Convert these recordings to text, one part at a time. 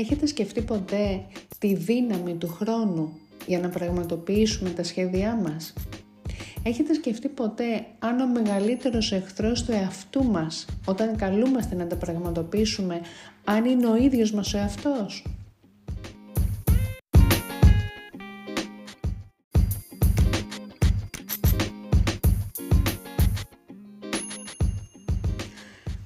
Έχετε σκεφτεί ποτέ τη δύναμη του χρόνου για να πραγματοποιήσουμε τα σχέδιά μας; Έχετε σκεφτεί ποτέ αν ο μεγαλύτερος εχθρός του εαυτού μας όταν καλούμαστε να τα πραγματοποιήσουμε αν είναι ο ίδιος μας ο εαυτός;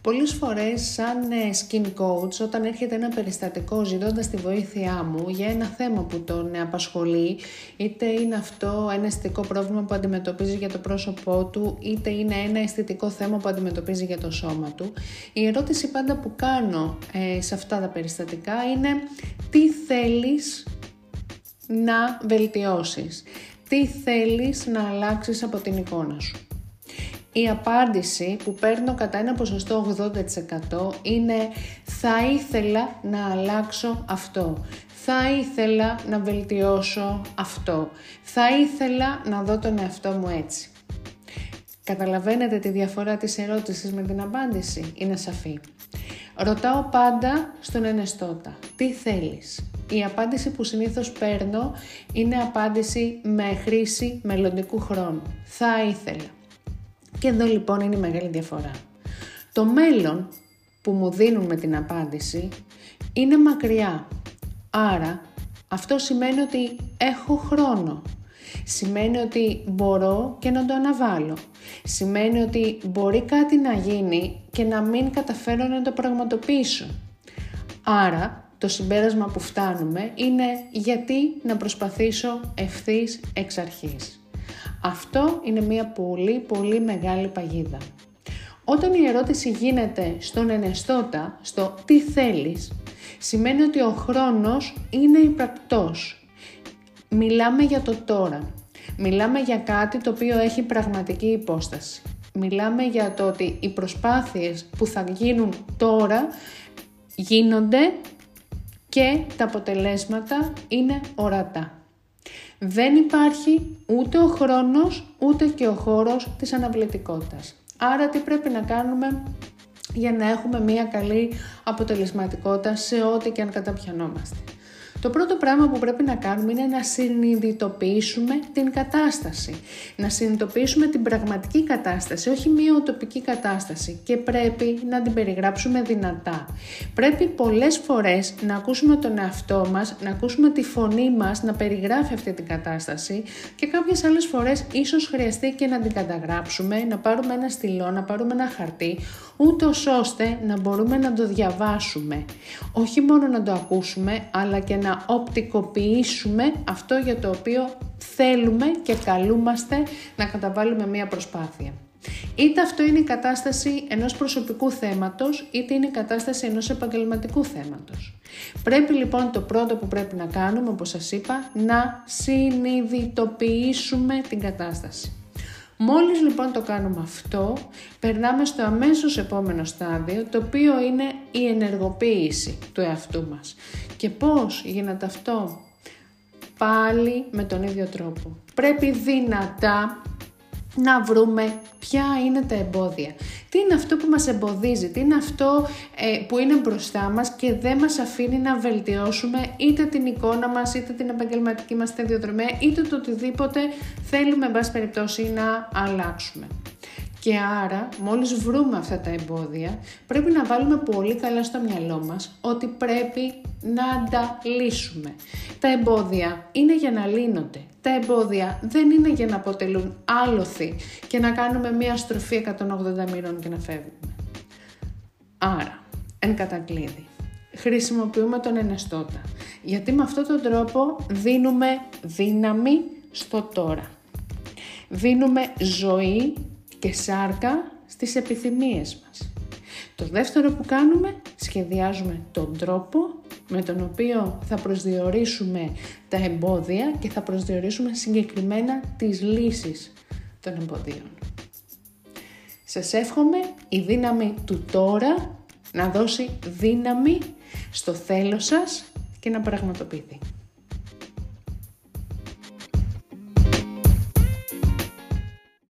Πολλές φορές σαν ε, skin coach όταν έρχεται ένα περιστατικό ζητώντας τη βοήθειά μου για ένα θέμα που τον απασχολεί είτε είναι αυτό ένα αισθητικό πρόβλημα που αντιμετωπίζει για το πρόσωπό του είτε είναι ένα αισθητικό θέμα που αντιμετωπίζει για το σώμα του η ερώτηση πάντα που κάνω ε, σε αυτά τα περιστατικά είναι τι θέλεις να βελτιώσεις, τι θέλεις να αλλάξεις από την εικόνα σου; Η απάντηση που παίρνω κατά ένα ποσοστό 80% είναι θα ήθελα να αλλάξω αυτό, θα ήθελα να βελτιώσω αυτό, θα ήθελα να δω τον εαυτό μου έτσι. Καταλαβαίνετε τη διαφορά της ερώτησης με την απάντηση, είναι σαφή. Ρωτάω πάντα στον ενεστώτα, τι θέλεις; Η απάντηση που συνήθως παίρνω είναι απάντηση με χρήση μελλοντικού χρόνου. Θα ήθελα. Και εδώ λοιπόν είναι η μεγάλη διαφορά. Το μέλλον που μου δίνουν με την απάντηση είναι μακριά. Άρα αυτό σημαίνει ότι έχω χρόνο. Σημαίνει ότι μπορώ και να το αναβάλω. Σημαίνει ότι μπορεί κάτι να γίνει και να μην καταφέρω να το πραγματοποιήσω. Άρα το συμπέρασμα που φτάνουμε είναι γιατί να προσπαθήσω ευθύς εξ αρχής. Αυτό είναι μια πολύ πολύ μεγάλη παγίδα. Όταν η ερώτηση γίνεται στον ενεστώτα, στο τι θέλεις, σημαίνει ότι ο χρόνος είναι υπρακτός. Μιλάμε για το τώρα. Μιλάμε για κάτι το οποίο έχει πραγματική υπόσταση. Μιλάμε για το ότι οι προσπάθειες που θα γίνουν τώρα γίνονται και τα αποτελέσματα είναι ορατά. Δεν υπάρχει ούτε ο χρόνος ούτε και ο χώρος της αναβλητικότητας. Άρα τι πρέπει να κάνουμε για να έχουμε μια καλή αποτελεσματικότητα σε ό,τι και αν καταπιανόμαστε. Το πρώτο πράγμα που πρέπει να κάνουμε είναι να συνειδητοποιήσουμε την κατάσταση. Να συνειδητοποιήσουμε την πραγματική κατάσταση, όχι μία οτοπική κατάσταση και πρέπει να την περιγράψουμε δυνατά. Πρέπει πολλές φορές να ακούσουμε τον εαυτό μας, να ακούσουμε τη φωνή μας να περιγράφει αυτή την κατάσταση και κάποιες άλλες φορές ίσως χρειαστεί και να την καταγράψουμε, να πάρουμε ένα στυλό, να πάρουμε ένα χαρτί, ούτως ώστε να μπορούμε να το διαβάσουμε. Όχι μόνο να το ακούσουμε, αλλά και να οπτικοποιήσουμε αυτό για το οποίο θέλουμε και καλούμαστε να καταβάλουμε μία προσπάθεια. Είτε αυτό είναι η κατάσταση ενός προσωπικού θέματος, είτε είναι η κατάσταση ενός επαγγελματικού θέματος. Πρέπει λοιπόν το πρώτο που πρέπει να κάνουμε, όπως σας είπα, να συνειδητοποιήσουμε την κατάσταση. Μόλις λοιπόν το κάνουμε αυτό, περνάμε στο αμέσως επόμενο στάδιο, το οποίο είναι η ενεργοποίηση του εαυτού μας. Και πώς γίνεται αυτό; Πάλι με τον ίδιο τρόπο. Πρέπει δυνατά να βρούμε ποια είναι τα εμπόδια. Τι είναι αυτό που μας εμποδίζει, τι είναι αυτό ε, που είναι μπροστά μας και δεν μας αφήνει να βελτιώσουμε είτε την εικόνα μας, είτε την επαγγελματική μας σταδιοδρομία, είτε το οτιδήποτε θέλουμε, εν πάση περιπτώσει, να αλλάξουμε. Και άρα, μόλις βρούμε αυτά τα εμπόδια, πρέπει να βάλουμε πολύ καλά στο μυαλό μας ότι πρέπει να τα λύσουμε. Τα εμπόδια είναι για να λύνονται. Τα εμπόδια δεν είναι για να αποτελούν άλοθη και να κάνουμε μία στροφή 180 μοίρων και να φεύγουμε. Άρα, εν κατακλείδη, χρησιμοποιούμε τον ενεστώτα. Γιατί με αυτόν τον τρόπο δίνουμε δύναμη στο τώρα. Δίνουμε ζωή και σάρκα στις επιθυμίες μας. Το δεύτερο που κάνουμε, σχεδιάζουμε τον τρόπο με τον οποίο θα προσδιορίσουμε τα εμπόδια και θα προσδιορίσουμε συγκεκριμένα τις λύσεις των εμποδίων. Σας εύχομαι η δύναμη του τώρα να δώσει δύναμη στο θέλω σας και να πραγματοποιηθεί.